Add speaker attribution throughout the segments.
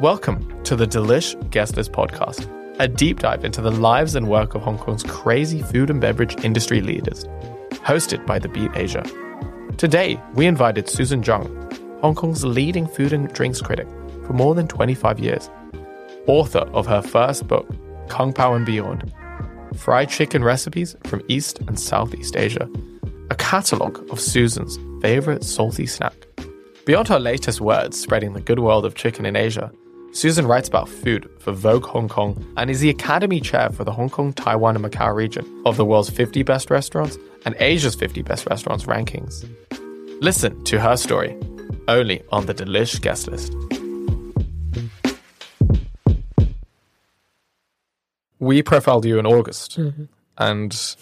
Speaker 1: Welcome to the Delish Guest List podcast, a deep dive into the lives and work of Hong Kong's crazy food and beverage industry leaders, hosted by The Beat Asia. Today, we invited Susan Jung, Hong Kong's leading food and drinks critic for more than 25 years, author of her first book, Kung Pao and Beyond Fried Chicken Recipes from East and Southeast Asia, a catalogue of Susan's favorite salty snack. Beyond her latest words spreading the good world of chicken in Asia, Susan writes about food for Vogue Hong Kong and is the Academy Chair for the Hong Kong, Taiwan, and Macau region of the world's 50 best restaurants and Asia's 50 best restaurants rankings. Listen to her story only on the Delish guest list. We profiled you in August mm-hmm. and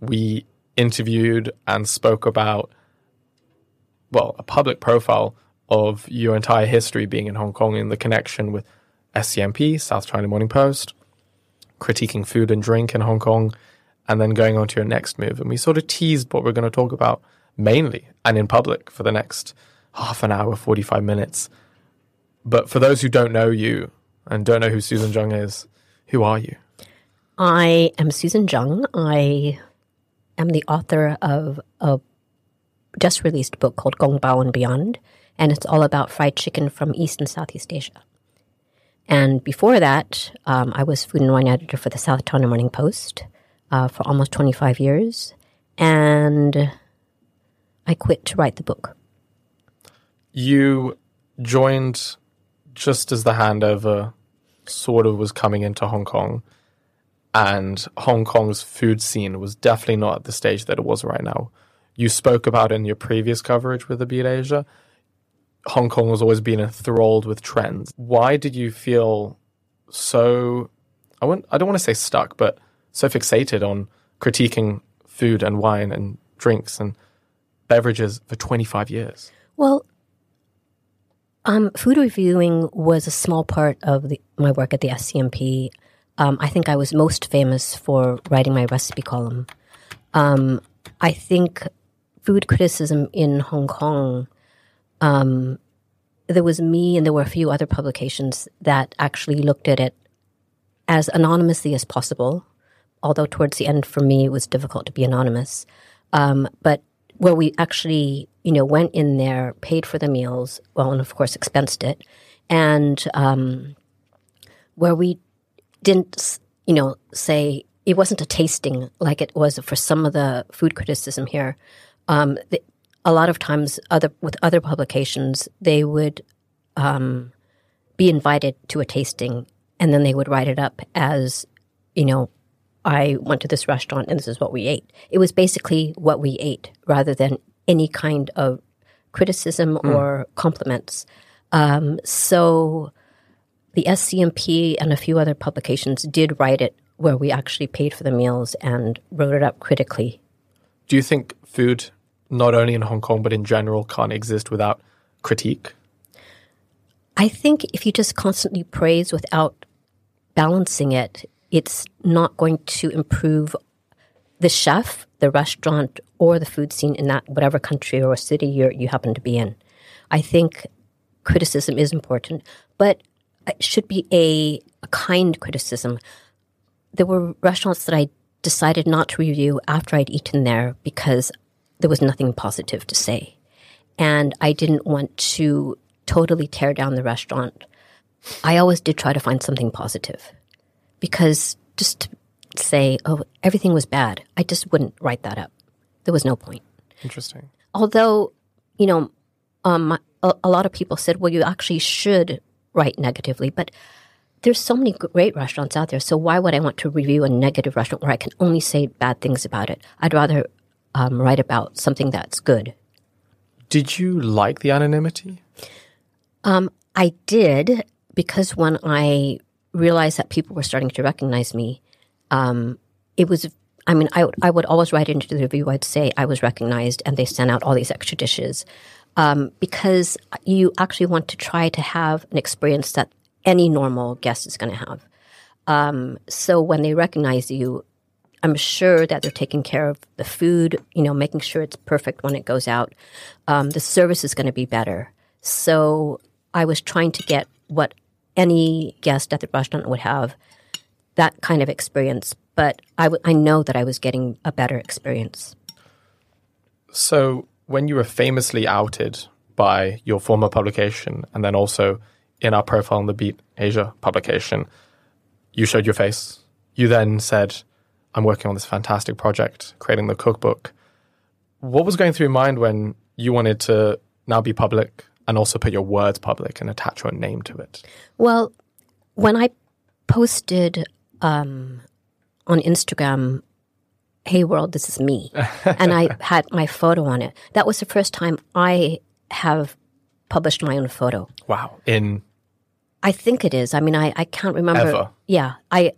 Speaker 1: we interviewed and spoke about, well, a public profile of your entire history being in Hong Kong and the connection with SCMP, South China Morning Post, critiquing food and drink in Hong Kong, and then going on to your next move. And we sort of teased what we're going to talk about mainly and in public for the next half an hour, 45 minutes. But for those who don't know you and don't know who Susan Jung is, who are you?
Speaker 2: I am Susan Jung. I am the author of a just released book called Gong Bao and Beyond and it's all about fried chicken from East and Southeast Asia. And before that, um, I was food and wine editor for the South China Morning Post uh, for almost 25 years, and I quit to write the book.
Speaker 1: You joined just as the handover sort of was coming into Hong Kong, and Hong Kong's food scene was definitely not at the stage that it was right now. You spoke about in your previous coverage with the Beat Asia Hong Kong has always been enthralled with trends. Why did you feel so? I want. I don't want to say stuck, but so fixated on critiquing food and wine and drinks and beverages for 25 years.
Speaker 2: Well, um, food reviewing was a small part of the, my work at the SCMP. Um, I think I was most famous for writing my recipe column. Um, I think food criticism in Hong Kong um, there was me and there were a few other publications that actually looked at it as anonymously as possible. Although towards the end, for me, it was difficult to be anonymous. Um, but where we actually, you know, went in there, paid for the meals, well, and of course expensed it, and um, where we didn't, you know, say it wasn't a tasting like it was for some of the food criticism here. Um, a lot of times other with other publications they would um, be invited to a tasting and then they would write it up as you know i went to this restaurant and this is what we ate. It was basically what we ate rather than any kind of criticism mm. or compliments. Um, so the scmp and a few other publications did write it where we actually paid for the meals and wrote it up critically.
Speaker 1: Do you think food not only in Hong Kong but in general can't exist without critique?
Speaker 2: I think if you just constantly praise without balancing it, it's not going to improve the chef, the restaurant, or the food scene in that whatever country or city you you happen to be in. I think criticism is important, but it should be a, a kind criticism. There were restaurants that I decided not to review after I'd eaten there because there was nothing positive to say. And I didn't want to totally tear down the restaurant. I always did try to find something positive because just to say, oh, everything was bad, I just wouldn't write that up. There was no point.
Speaker 1: Interesting.
Speaker 2: Although, you know, um, a, a lot of people said, well, you actually should write negatively, but there's so many great restaurants out there. So why would I want to review a negative restaurant where I can only say bad things about it? I'd rather um, write about something that's good.
Speaker 1: Did you like the anonymity?
Speaker 2: Um, I did because when I realized that people were starting to recognize me, um, it was. I mean, I I would always write into the review. I'd say I was recognized, and they sent out all these extra dishes um, because you actually want to try to have an experience that any normal guest is going to have. Um, so when they recognize you, I'm sure that they're taking care of the food, you know, making sure it's perfect when it goes out. Um, the service is going to be better. So I was trying to get what any guest at the restaurant would have that kind of experience. But I, w- I know that I was getting a better experience.
Speaker 1: So, when you were famously outed by your former publication and then also in our profile on the Beat Asia publication, you showed your face. You then said, I'm working on this fantastic project, creating the cookbook. What was going through your mind when you wanted to now be public and also put your words public and attach your name to it?
Speaker 2: Well, when I posted um, on Instagram, Hey World, this is me, and I had my photo on it, that was the first time I have published my own photo.
Speaker 1: Wow. In
Speaker 2: I think it is. I mean, I, I can't remember.
Speaker 1: Ever?
Speaker 2: Yeah. I,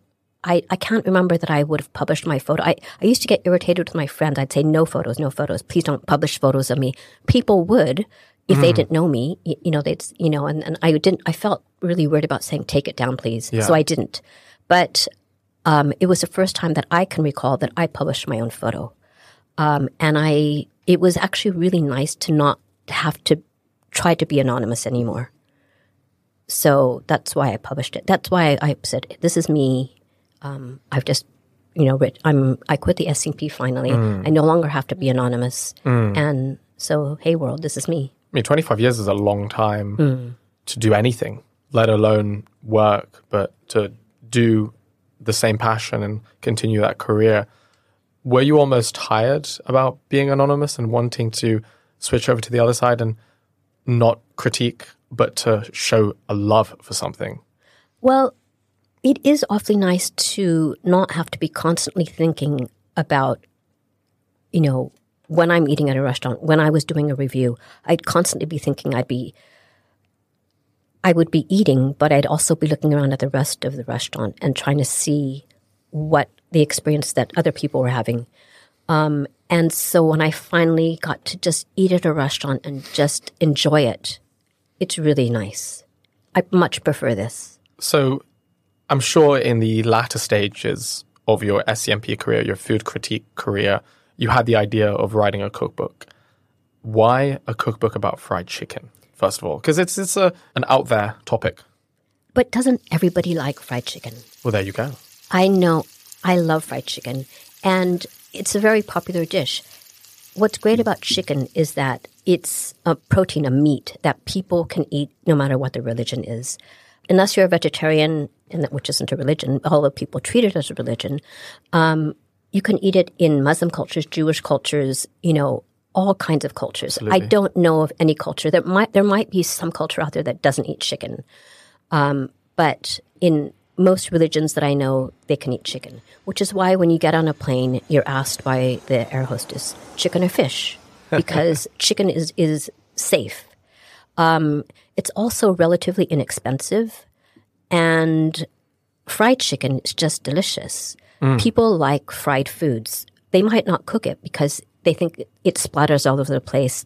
Speaker 2: I, I can't remember that I would have published my photo. I, I used to get irritated with my friends. I'd say, no photos, no photos. Please don't publish photos of me. People would if they didn't know me, you, you know, they'd, you know, and, and I didn't, I felt really weird about saying, take it down, please.
Speaker 1: Yeah.
Speaker 2: So I didn't. But um, it was the first time that I can recall that I published my own photo. Um, and I, it was actually really nice to not have to try to be anonymous anymore. So that's why I published it. That's why I said, this is me. Um, I've just, you know, writ- I'm, I quit the SCMP finally. Mm. I no longer have to be anonymous. Mm. And so, hey world, this is me.
Speaker 1: I mean, 25 years is a long time mm. to do anything, let alone work, but to do the same passion and continue that career. Were you almost tired about being anonymous and wanting to switch over to the other side and not critique, but to show a love for something?
Speaker 2: Well, it is awfully nice to not have to be constantly thinking about, you know, when I'm eating at a restaurant, when I was doing a review, I'd constantly be thinking I'd be, I would be eating, but I'd also be looking around at the rest of the restaurant and trying to see what the experience that other people were having. Um, and so when I finally got to just eat at a restaurant and just enjoy it, it's really nice. I much prefer this.
Speaker 1: So I'm sure in the latter stages of your SCMP career, your food critique career, you had the idea of writing a cookbook. Why a cookbook about fried chicken, first of all? Because it's, it's a, an out there topic.
Speaker 2: But doesn't everybody like fried chicken?
Speaker 1: Well, there you go.
Speaker 2: I know. I love fried chicken, and it's a very popular dish. What's great about chicken is that it's a protein, a meat that people can eat no matter what their religion is. Unless you're a vegetarian, and that which isn't a religion, although people treat it as a religion, um, you can eat it in Muslim cultures, Jewish cultures, you know, all kinds of cultures. I don't know of any culture that might there might be some culture out there that doesn't eat chicken. Um, but in most religions that I know, they can eat chicken, which is why when you get on a plane, you're asked by the air hostess, chicken or fish, because chicken is, is safe. Um, it's also relatively inexpensive, and fried chicken is just delicious. People like fried foods. They might not cook it because they think it splatters all over the place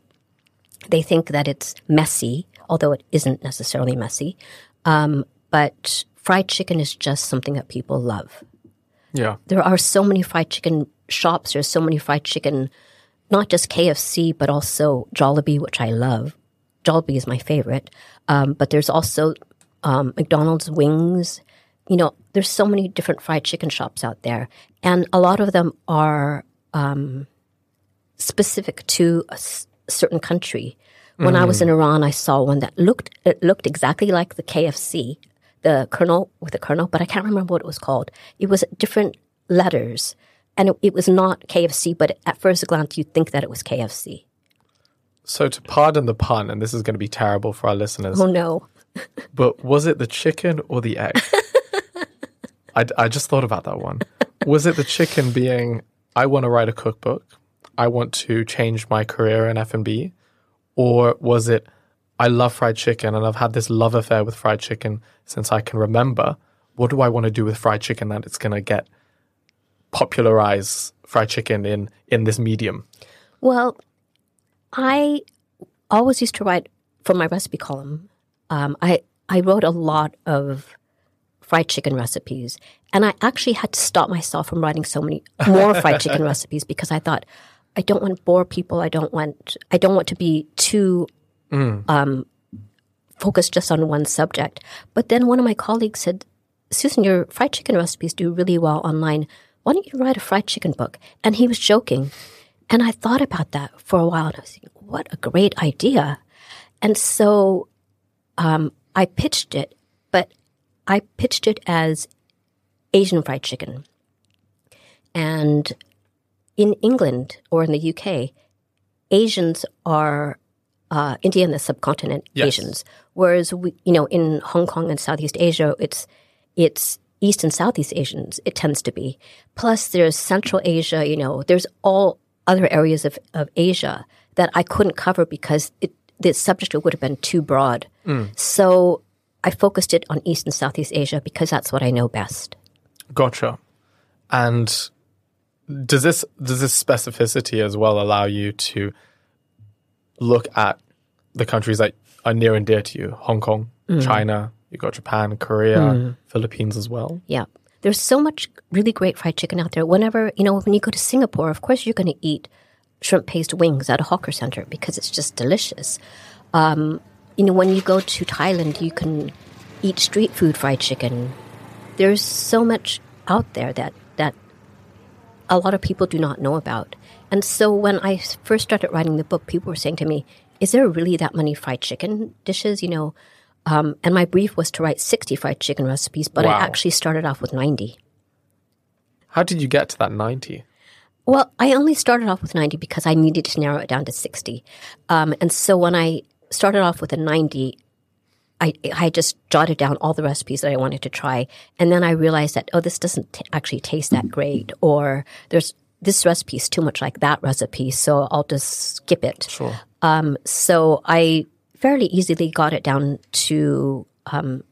Speaker 2: they think that it's messy, although it isn't necessarily messy. Um, but fried chicken is just something that people love.
Speaker 1: Yeah.
Speaker 2: There are so many fried chicken shops. There's so many fried chicken, not just KFC, but also Jollibee, which I love. Jollibee is my favorite. Um, but there's also um, McDonald's wings. You know, there's so many different fried chicken shops out there, and a lot of them are um, specific to a s- certain country. When I was in Iran, I saw one that looked it looked exactly like the KFC, the colonel with the colonel, but I can't remember what it was called. It was different letters, and it, it was not KFC. But at first glance, you'd think that it was KFC.
Speaker 1: So to pardon the pun, and this is going to be terrible for our listeners,
Speaker 2: Oh no!
Speaker 1: But was it the chicken or the egg? I, I just thought about that one. Was it the chicken being, I want to write a cookbook, I want to change my career in F&B, or was it, I love fried chicken and I've had this love affair with fried chicken since I can remember. What do I want to do with fried chicken that it's going to get popularize fried chicken in in this medium?
Speaker 2: Well, I always used to write for my recipe column. Um, I I wrote a lot of fried chicken recipes, and I actually had to stop myself from writing so many more fried chicken recipes because I thought I don't want to bore people. I don't want I don't want to be too um, focus just on one subject. But then one of my colleagues said, Susan, your fried chicken recipes do really well online. Why don't you write a fried chicken book? And he was joking. And I thought about that for a while and I was thinking, what a great idea. And so um, I pitched it, but I pitched it as Asian fried chicken. And in England or in the UK, Asians are uh, India and the subcontinent
Speaker 1: Yes.
Speaker 2: Asians, whereas we, you know, in Hong Kong and Southeast Asia, it's it's East and Southeast Asians. It tends to be. Plus, there's Central Asia. You know, there's all other areas of, of Asia that I couldn't cover because it, the subject would have been too broad. Mm. So I focused it on East and Southeast Asia because that's what I know best.
Speaker 1: Gotcha. And does this does this specificity as well allow you to look at the countries that are near and dear to you? Hong Kong, mm. China, you got Japan, Korea, mm. Philippines as well.
Speaker 2: Yeah. There's so much really great fried chicken out there. Whenever, you know, when you go to Singapore, of course you're going to eat shrimp paste wings at a hawker center because it's just delicious. Um, you know, when you go to Thailand, you can eat street food fried chicken. There's so much out there that, that a lot of people do not know about. And so when I first started writing the book, people were saying to me, Is there really that many fried chicken dishes? You know, um, and my brief was to write 60 fried chicken recipes, but
Speaker 1: Wow.
Speaker 2: I actually started off with 90.
Speaker 1: How did you get to that 90?
Speaker 2: Well, I only started off with 90 because I needed to narrow it down to 60. Um, and so when I started off with a 90, I, I just jotted down all the recipes that I wanted to try. And then I realized that, oh, this doesn't t- actually taste that great. Or there's this recipe is too much like that recipe. So I'll just skip it.
Speaker 1: Sure.
Speaker 2: Um, so I fairly easily got it down to um,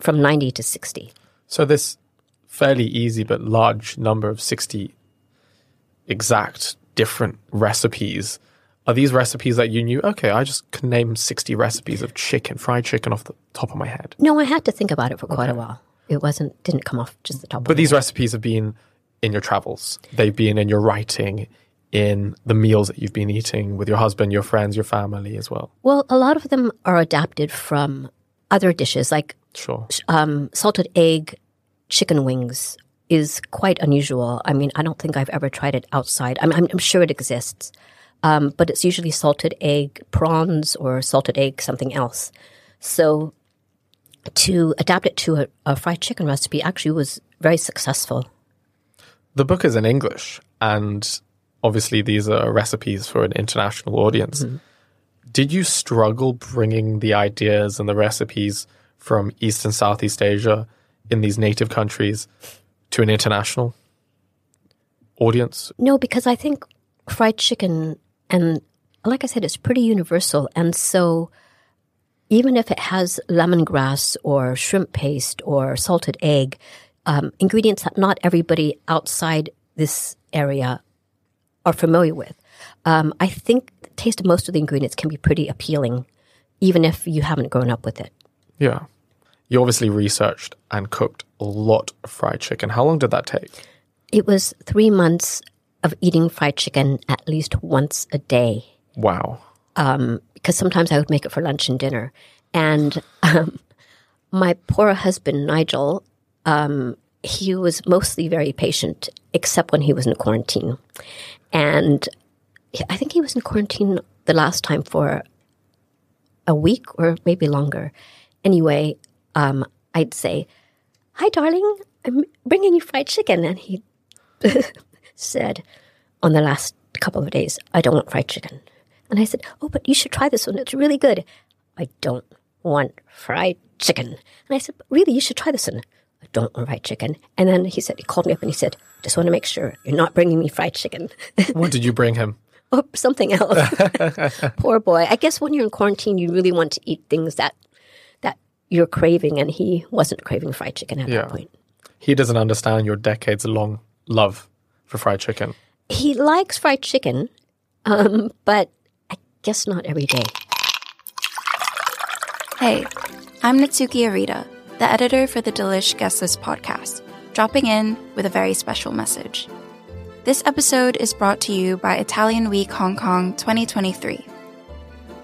Speaker 2: from 90 to 60.
Speaker 1: So this fairly easy but large number of 60 exact different recipes. Are these recipes that you knew okay i just can name 60 recipes of chicken fried chicken off the top of my head?
Speaker 2: No, I had to think about it for quite a while. It wasn't didn't come off just the top.
Speaker 1: but these
Speaker 2: my
Speaker 1: recipes have been in your travels. They've been in your writing in the meals that you've been eating with your husband your friends your family as well.
Speaker 2: Well, a lot of them are adapted from other dishes, like
Speaker 1: sure.
Speaker 2: um, salted egg chicken wings is quite unusual. I mean, I don't think I've ever tried it outside. I'm, I'm, I'm sure it exists, um, but it's usually salted egg prawns or salted egg something else. So to adapt it to a, a fried chicken recipe actually was very successful.
Speaker 1: the book is in english and obviously these are recipes for an international audience did you struggle bringing the ideas and the recipes from East and Southeast Asia in these native countries to an international audience?
Speaker 2: No, because I think fried chicken, and like I said, it's pretty universal. And so even if it has lemongrass or shrimp paste or salted egg, um, ingredients that not everybody outside this area are familiar with, um, I think the taste of most of the ingredients can be pretty appealing, even if you haven't grown up with it.
Speaker 1: Yeah. You obviously researched and cooked a lot of fried chicken. How long did that take?
Speaker 2: It was three months of eating fried chicken at least once a day.
Speaker 1: Wow.
Speaker 2: because sometimes I would make it for lunch and dinner. And um, my poor husband, Nigel, um, he was mostly very patient, except when he was in quarantine. And I think he was in quarantine the last time for a week or maybe longer. Anyway, um, I'd say, Hi, darling, I'm bringing you fried chicken. And he said, on the last couple of days, I don't want fried chicken. And I said, Oh, but you should try this one. It's really good. I don't want fried chicken. And I said, But really, you should try this one. I don't want fried chicken. And then he said, He called me up and he said, Just want to make sure you're not bringing me fried chicken
Speaker 1: What did you bring him?
Speaker 2: Oh, something else. Poor boy. I guess when you're in quarantine, you really want to eat things that you're craving. And he wasn't craving fried chicken at
Speaker 1: Yeah.
Speaker 2: that point.
Speaker 1: He doesn't understand your decades long love for fried chicken.
Speaker 2: He likes fried chicken, um, but I guess not every day.
Speaker 3: Hey, I'm Natsuki Arita, the editor for the Delish Guest List podcast, dropping in with a very special message. This episode is brought to you by Italian Week Hong Kong 2023.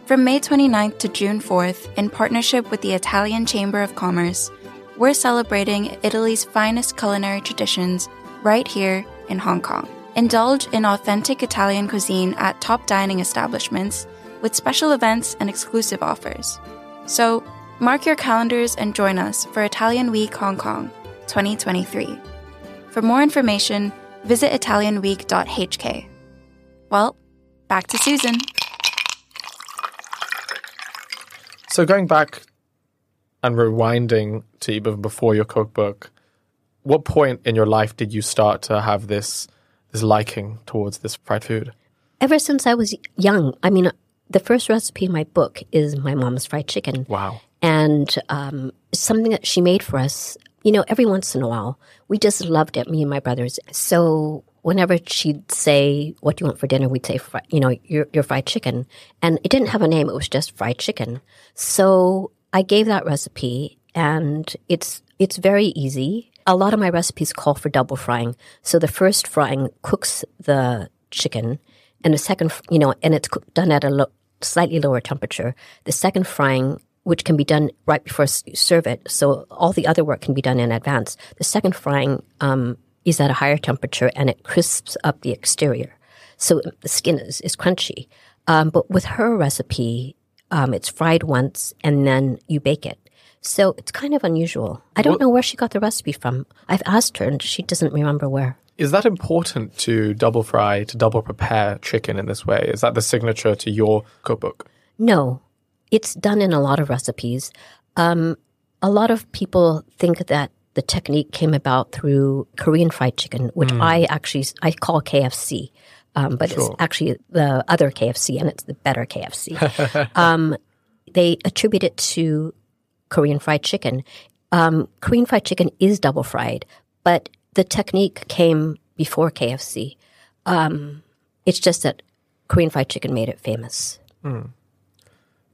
Speaker 3: From May 29th to June 4th, in partnership with the Italian Chamber of Commerce, we're celebrating Italy's finest culinary traditions right here in Hong Kong. Indulge in authentic Italian cuisine at top dining establishments with special events and exclusive offers. So, mark your calendars and join us for Italian Week Hong Kong 2023. For more information, visit ItalianWeek.hk. Well, back to Susan.
Speaker 1: So going back and rewinding to even before your cookbook, what point in your life did you start to have this this liking towards this fried food?
Speaker 2: Ever since I was young, I mean, the first recipe in my book is my mom's fried chicken.
Speaker 1: Wow.
Speaker 2: And um, something that she made for us, you know, every once in a while. We just loved it, me and my brothers. So whenever she'd say, "What do you want for dinner?" we'd say, "You know, your your fried chicken," and it didn't have a name; it was just fried chicken. So I gave that recipe, and it's it's very easy. A lot of my recipes call for double frying. So the first frying cooks the chicken, and the second, you know, and it's done at a lo- slightly lower temperature. The second frying which can be done right before you serve it. So all the other work can be done in advance. The second frying um, is at a higher temperature and it crisps up the exterior. So the skin is, is crunchy. Um, but with her recipe, um, it's fried once and then you bake it. So it's kind of unusual. I don't know where she got the recipe from. I've asked her and she doesn't remember where.
Speaker 1: Is that important to double fry, to double prepare chicken in this way? Is that the signature to your cookbook?
Speaker 2: No, it's done in a lot of recipes. Um, a lot of people think that the technique came about through Korean fried chicken, which I actually I call KFC, um, but it's actually the other KFC, and it's the better KFC. um, they attribute it to Korean fried chicken. Um, Korean fried chicken is double fried, but the technique came before KFC. Um, it's just that Korean fried chicken made it famous.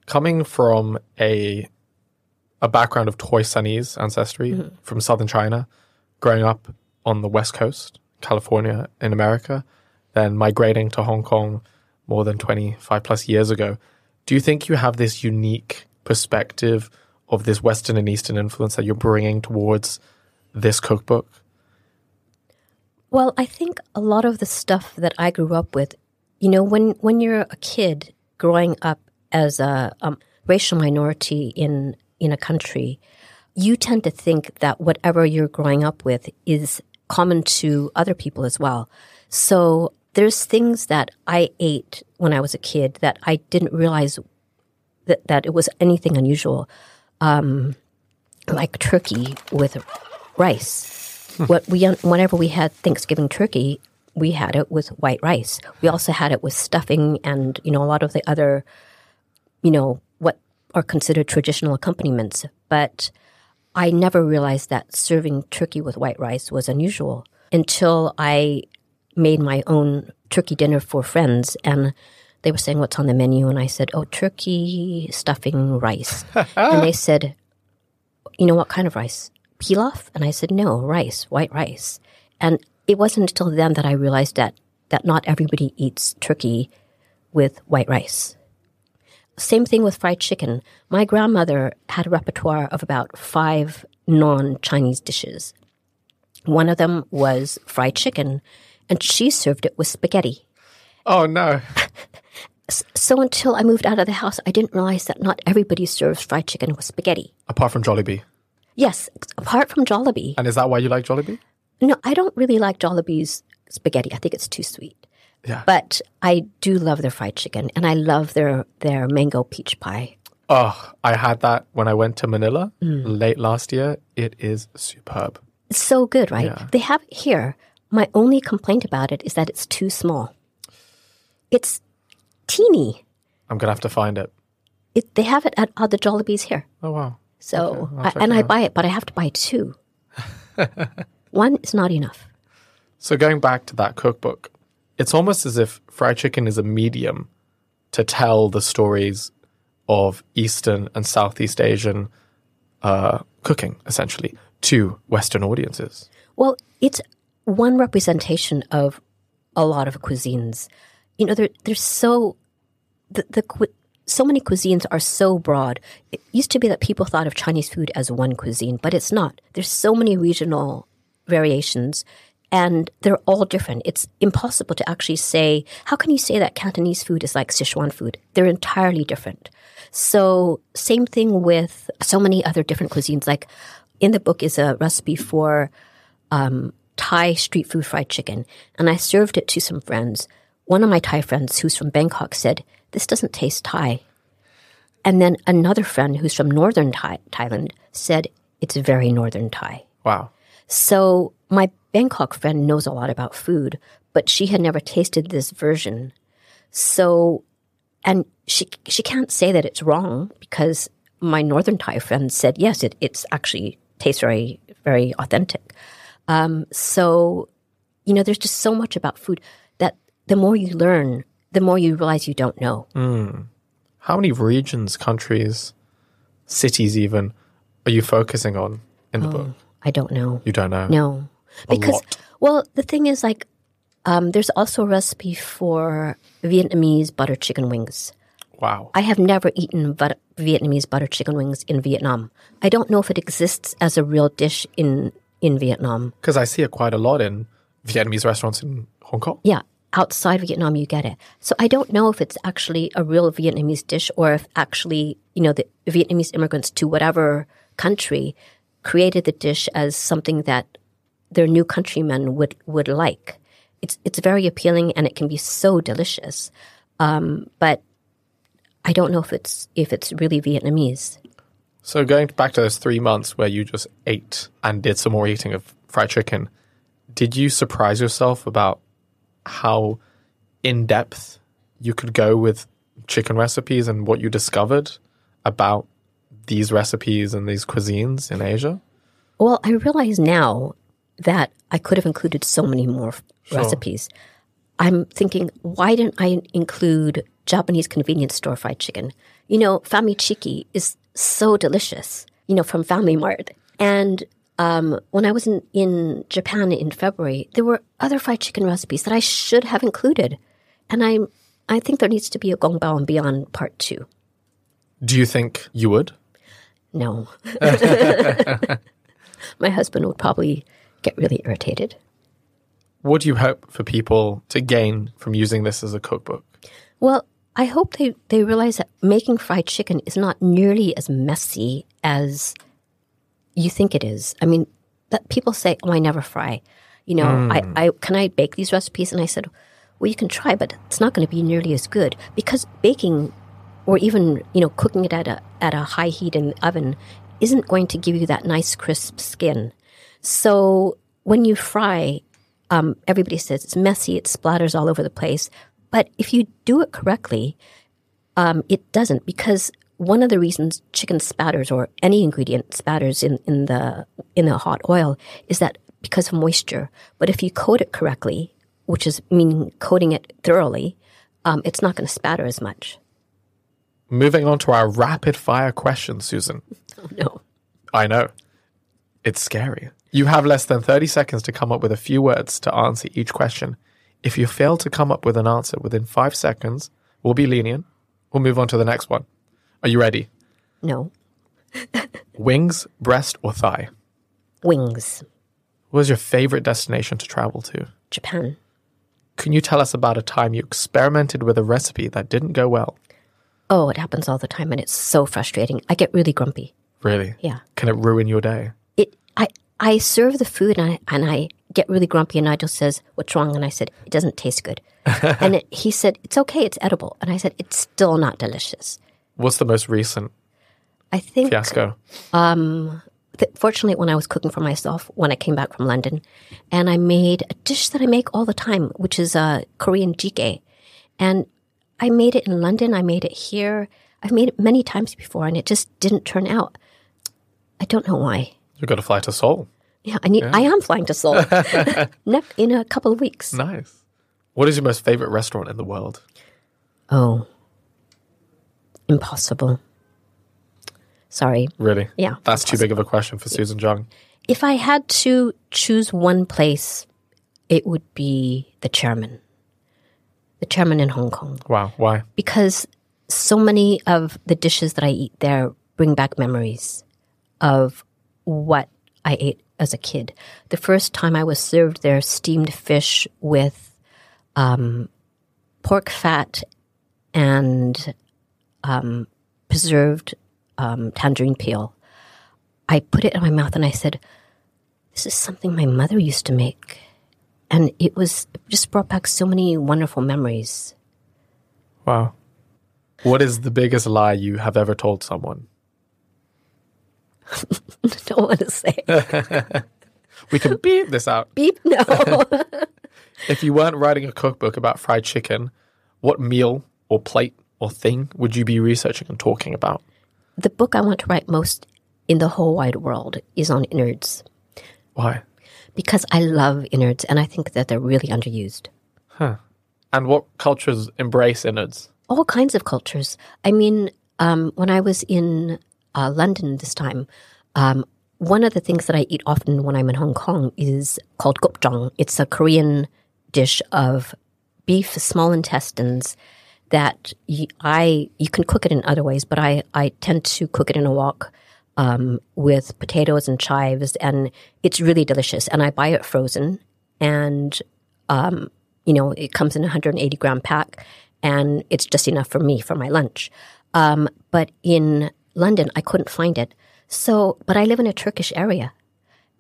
Speaker 1: Coming from a a background of Toisanese ancestry from southern China, growing up on the west coast, California in America, then migrating to Hong Kong more than 25 plus years ago, do you think you have this unique perspective of this Western and Eastern influence that you're bringing towards this cookbook?
Speaker 2: Well, I think a lot of the stuff that I grew up with, you know, when when you're a kid growing up as a um, racial minority in in a country, you tend to think that whatever you're growing up with is common to other people as well. So there's things that I ate when I was a kid that I didn't realize that that it was anything unusual, um, like turkey with rice. what we whenever we had Thanksgiving turkey, we had it with white rice. We also had it with stuffing and you know a lot of the other, you know are considered traditional accompaniments. But I never realized that serving turkey with white rice was unusual until I made my own turkey dinner for friends and they were saying what's on the menu and I said, "Oh, turkey stuffing rice." and they said, "You know what kind of rice?" Pilaf? And I said, "No, rice, white rice." And it wasn't until then that I realized that that not everybody eats turkey with white rice. Same thing with fried chicken. My grandmother had a repertoire of about five non Chinese dishes. One of them was fried chicken, and she served it with spaghetti.
Speaker 1: Oh no.
Speaker 2: So until I moved out of the house, I didn't realize that not everybody serves fried chicken with spaghetti.
Speaker 1: Apart from Jollibee.
Speaker 2: Yes, apart from Jollibee.
Speaker 1: And is that why you like Jollibee?
Speaker 2: No, I don't really like Jollibee's spaghetti. I think it's too sweet.
Speaker 1: Yeah.
Speaker 2: But I do love their fried chicken, and I love their their mango peach pie.
Speaker 1: Oh, I had that when I went to Manila mm. late last year. It is superb.
Speaker 2: It's so good, right?
Speaker 1: Yeah.
Speaker 2: They have it here. My only complaint about it is that it's too small. It's teeny.
Speaker 1: I'm gonna have to find it.
Speaker 2: It, they have it at uh, other Jollibees here.
Speaker 1: Oh wow.
Speaker 2: So,
Speaker 1: I'll
Speaker 2: I, and I
Speaker 1: out.
Speaker 2: buy it, but I have to buy two. One is not enough.
Speaker 1: So going back to that cookbook, it's almost as if fried chicken is a medium to tell the stories of Eastern and Southeast Asian uh, cooking, essentially, to Western audiences.
Speaker 2: Well, it's one representation of a lot of cuisines. You know, they're so the the so many cuisines are so broad. It used to be that people thought of Chinese food as one cuisine, but it's not. There's so many regional variations and they're all different. It's impossible to actually say, how can you say that Cantonese food is like Sichuan food? They're entirely different. So, same thing with so many other different cuisines. Like in the book is a recipe for um, Thai street food fried chicken, and I served it to some friends. One of my Thai friends, who's from Bangkok, said, This doesn't taste Thai. And then another friend who's from northern Thai- Thailand said, It's very northern Thai.
Speaker 1: Wow.
Speaker 2: So my Bangkok friend knows a lot about food, but she had never tasted this version. So, and she she can't say that it's wrong because my northern Thai friend said yes, it it's actually tastes very very authentic. Um, so, you know, there's just so much about food that the more you learn, the more you realize you don't know.
Speaker 1: How many regions, countries, cities, even, are you focusing on in the book?
Speaker 2: I don't know.
Speaker 1: You don't know.
Speaker 2: No, because well, the thing is like, um, there's also a recipe for Vietnamese butter chicken wings.
Speaker 1: Wow.
Speaker 2: I have never eaten but- Vietnamese butter chicken wings in Vietnam. I don't know if it exists as a real dish in in Vietnam.
Speaker 1: Because I see it quite a lot in Vietnamese restaurants in Hong Kong.
Speaker 2: Yeah, outside Vietnam you get it. So I don't know if it's actually a real Vietnamese dish or if actually, you know, the Vietnamese immigrants to whatever country created the dish as something that their new countrymen would would like. It's it's very appealing and it can be so delicious. Um, but I don't know if it's if it's really Vietnamese.
Speaker 1: So going back to those three months where you just ate and did some more eating of fried chicken, did you surprise yourself about how in depth you could go with chicken recipes and what you discovered about these recipes and these cuisines in Asia?
Speaker 2: Well, I realize now that I could have included so many more f- recipes. I'm thinking, why didn't I include Japanese convenience store fried chicken? You know, famichiki is so delicious, you know, from Family Mart. And um, when I was in, in Japan in February, there were other fried chicken recipes that I should have included. And I, I think there needs to be a Gongbao and Beyond part two.
Speaker 1: Do you think you would?
Speaker 2: No. My husband would probably get really irritated.
Speaker 1: What do you hope for people to gain from using this as a cookbook?
Speaker 2: Well, I hope they, they realize that making fried chicken is not nearly as messy as you think it is. I mean, that people say, "Oh, I never fry." You know, I, hmm. I can I bake these recipes, and I said, "Well, you can try, but it's not going to be nearly as good because baking, or even you know, cooking it at a at a high heat in the oven, isn't going to give you that nice crisp skin. So when you fry, um, everybody says it's messy, it splatters all over the place. But if you do it correctly, um, it doesn't because one of the reasons chicken spatters or any ingredient spatters in, in the in the hot oil is that because of moisture. But if you coat it correctly, which is meaning coating it thoroughly, um, it's not going to spatter as much.
Speaker 1: Moving on to our rapid fire questions, Susan.
Speaker 2: Oh, no.
Speaker 1: I know. It's scary. You have less than 30 seconds to come up with a few words to answer each question. If you fail to come up with an answer within five seconds, we'll be lenient. We'll move on to the next one. Are you ready?
Speaker 2: No.
Speaker 1: Wings, breast, or thigh?
Speaker 2: Wings.
Speaker 1: What was your favorite destination to travel to?
Speaker 2: Japan.
Speaker 1: Can you tell us about a time you experimented with a recipe that didn't go well?
Speaker 2: Oh, it happens all the time and it's so frustrating. I get really grumpy.
Speaker 1: Really?
Speaker 2: Yeah.
Speaker 1: Can it ruin your day?
Speaker 2: It I I serve the food and I and I get really grumpy and Nigel says, What's wrong? And I said, It doesn't taste good. and it, he said, It's okay, it's edible. And I said, It's still not delicious.
Speaker 1: What's the most recent
Speaker 2: I think
Speaker 1: fiasco?
Speaker 2: Um, th- fortunately when I was cooking for myself when I came back from London, and I made a dish that I make all the time, which is a Korean jjigae, and I made it in London. I made it here. I've made it many times before, and it just didn't turn out. I don't know why.
Speaker 1: You've got to fly to Seoul.
Speaker 2: Yeah, I need. I am flying to Seoul in a couple of weeks.
Speaker 1: Nice. What is your most favorite restaurant in the world?
Speaker 2: Oh, impossible. Sorry.
Speaker 1: Really?
Speaker 2: Yeah,
Speaker 1: That's too big of a question for Susan Jung.
Speaker 2: If I had to choose one place, it would be the chairman. The chairman in Hong Kong.
Speaker 1: Wow. Why?
Speaker 2: Because so many of the dishes that I eat there bring back memories of what I ate as a kid. The first time I was served their steamed fish with um, pork fat and um, preserved um, tangerine peel, I put it in my mouth and I said, This is something my mother used to make. And it was it just brought back so many wonderful memories.
Speaker 1: Wow. What is the biggest lie you have ever told someone?
Speaker 2: don't want to say.
Speaker 1: We can beep this out.
Speaker 2: Beep, no.
Speaker 1: If you weren't writing a cookbook about fried chicken, what meal or plate or thing would you be researching and talking about?
Speaker 2: the book I want to write most in the whole wide world is on innards
Speaker 1: Why?
Speaker 2: because I love innards and I think that they're really underused. Huh.
Speaker 1: And what cultures embrace innards?
Speaker 2: all kinds of cultures. I mean, um, when I was in uh, London this time, um, one of the things that I eat often when I'm in Hong Kong is called gopjang. It's a Korean dish of beef, small intestines that I you can cook it in other ways, but I I tend to cook it in a wok um, with potatoes and chives, and it's really delicious. And I buy it frozen, and um, you know it comes in a 180 gram pack, and it's just enough for me for my lunch. Um, but in London, I couldn't find it. So, but I live in a Turkish area,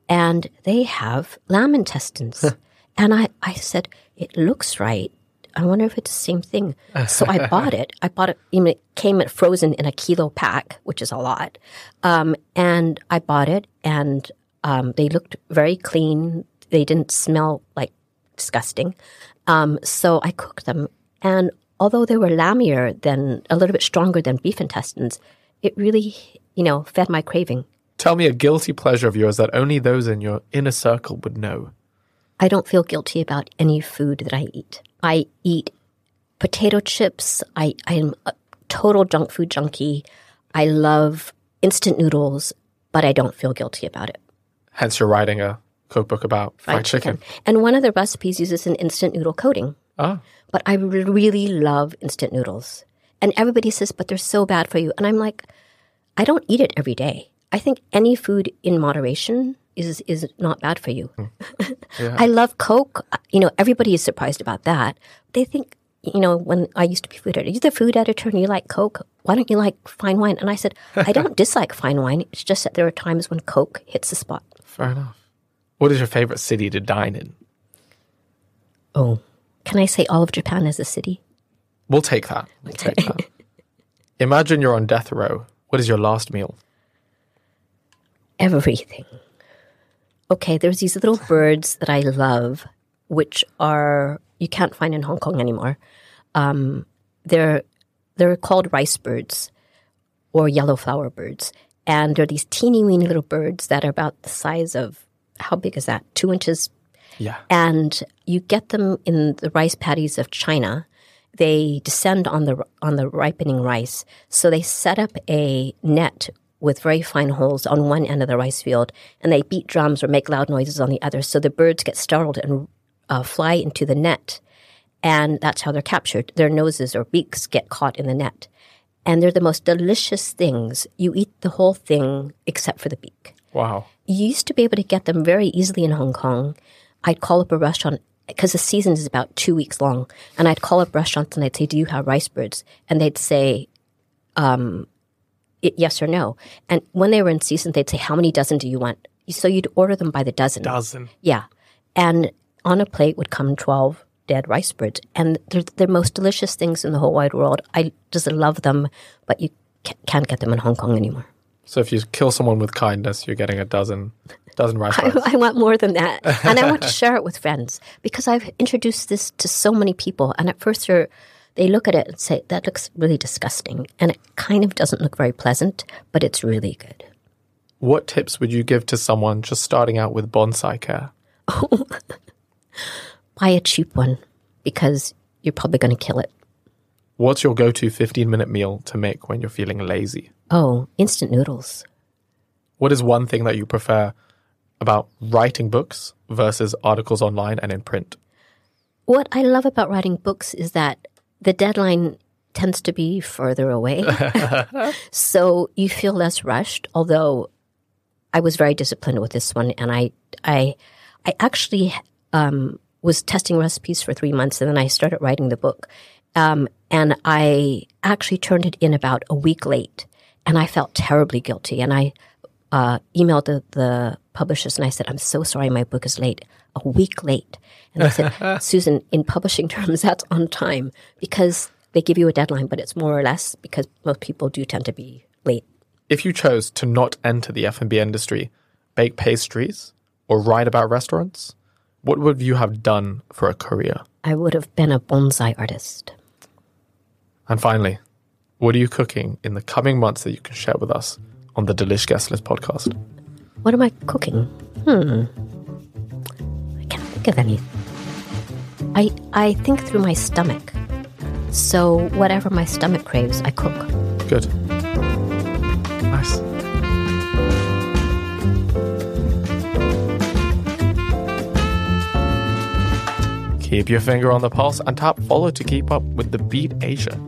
Speaker 2: and they have lamb intestines. and I, I said, it looks right. I wonder if it's the same thing. So I bought it. I bought it. I mean, it came at frozen in a kilo pack, which is a lot. Um, and I bought it, and um, they looked very clean. They didn't smell like disgusting. Um, so I cooked them, and although they were lammier than a little bit stronger than beef intestines, it really, you know, fed my craving.
Speaker 1: Tell me a guilty pleasure of yours that only those in your inner circle would know.
Speaker 2: I don't feel guilty about any food that I eat. I eat potato chips. I, I am a total junk food junkie. I love instant noodles, but I don't feel guilty about it.
Speaker 1: Hence, you're writing a cookbook about fried, chicken.
Speaker 2: And one of the recipes uses an instant noodle coating.
Speaker 1: Ah,
Speaker 2: But I really love instant noodles. And everybody says, but they're so bad for you. And I'm like, I don't eat it every day. I think any food in moderation is is not bad for you. Mm. I love Coke. Uh, you know, everybody is surprised about that. They think, you know, when I used to be food editor, you're the food editor and you like Coke. Why don't you like fine wine? And I said, I don't dislike fine wine. It's just that there are times when Coke hits the spot.
Speaker 1: fair enough. What is your favorite city to dine in?
Speaker 2: Oh, can I say all of Japan is a city?
Speaker 1: We'll take that. We'll take that. Imagine you're on death row. What is your last meal?
Speaker 2: everything. Okay, there's these little birds that I love, which are you can't find in Hong Kong anymore. Um, they're they're called rice birds or yellow flower birds, and they're these teeny weeny little birds that are about the size of how big is that? Two inches
Speaker 1: Yeah.
Speaker 2: and you get them in the rice paddies of China. They descend on the on the ripening rice, so they set up a net with very fine holes on one end of the rice field, and they beat drums or make loud noises on the other. So the birds get startled and uh, fly into the net, and that's how they're captured. Their noses or beaks get caught in the net, and they're the most delicious things. You eat the whole thing except for the beak.
Speaker 1: Wow.
Speaker 2: You used to be able to get them very easily in Hong Kong. I'd call up a restaurant because the season is about two weeks long, and I'd call up restaurants and I'd say, "Do you have rice birds?" And they'd say, um, it, "Yes or no." And when they were in season, they'd say, "How many dozen do you want?" So you'd order them by the dozen.
Speaker 1: Dozen.
Speaker 2: Yeah, and on a plate would come twelve dead rice birds, and they're the most delicious things in the whole wide world. I just love them, but you can't get them in Hong Kong anymore.
Speaker 1: So if you kill someone with kindness, you're getting a dozen dozen rice
Speaker 2: I. I want more than that. And I want to share it with friends because I've introduced this to so many people. And at first, they're, they look at it and say, that looks really disgusting. And it kind of doesn't look very pleasant, but it's really good.
Speaker 1: What tips would you give to someone just starting out with bonsai care?
Speaker 2: Buy a cheap one because you're probably going to kill it.
Speaker 1: What's your go-to 15-minute meal to make when you're feeling lazy?
Speaker 2: Oh, instant noodles.
Speaker 1: What is one thing that you prefer about writing books versus articles online and in print?
Speaker 2: What I love about writing books is that the deadline tends to be further away. so you feel less rushed, although I was very disciplined with this one and I I I actually um, was testing recipes for three months and then I started writing the book. Um, and I actually turned it in about a week late and I felt terribly guilty. And I uh, emailed the, the publishers and I said, I'm so sorry my book is late, a week late. And I said, Susan, in publishing terms, that's on time because they give you a deadline, but it's more or less because most people do tend to be late.
Speaker 1: If you chose to not enter the F&B industry, bake pastries, or write about restaurants, what would you have done for a career?
Speaker 2: I would have been a bonsai artist.
Speaker 1: And finally, what are you cooking in the coming months that you can share with us on the Delish Guest List podcast?
Speaker 2: What am I cooking? Hmm. I can't think of any. I I think through my stomach. So whatever my stomach craves, I cook.
Speaker 1: Good. Nice. Keep your finger on the pulse and tap follow to keep up with the Beat Asia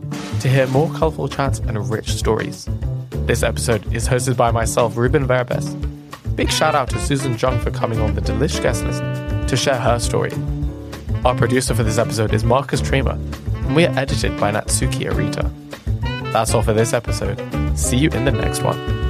Speaker 1: to hear more colorful chats and rich stories. This episode is hosted by myself, Rubin Verebes. Big shout out to Susan Jung for coming on the Delish guest list to share her story. Our producer for this episode is Marcus Tremer, and we are edited by Natsuki Arita. That's all for this episode. See you in the next one.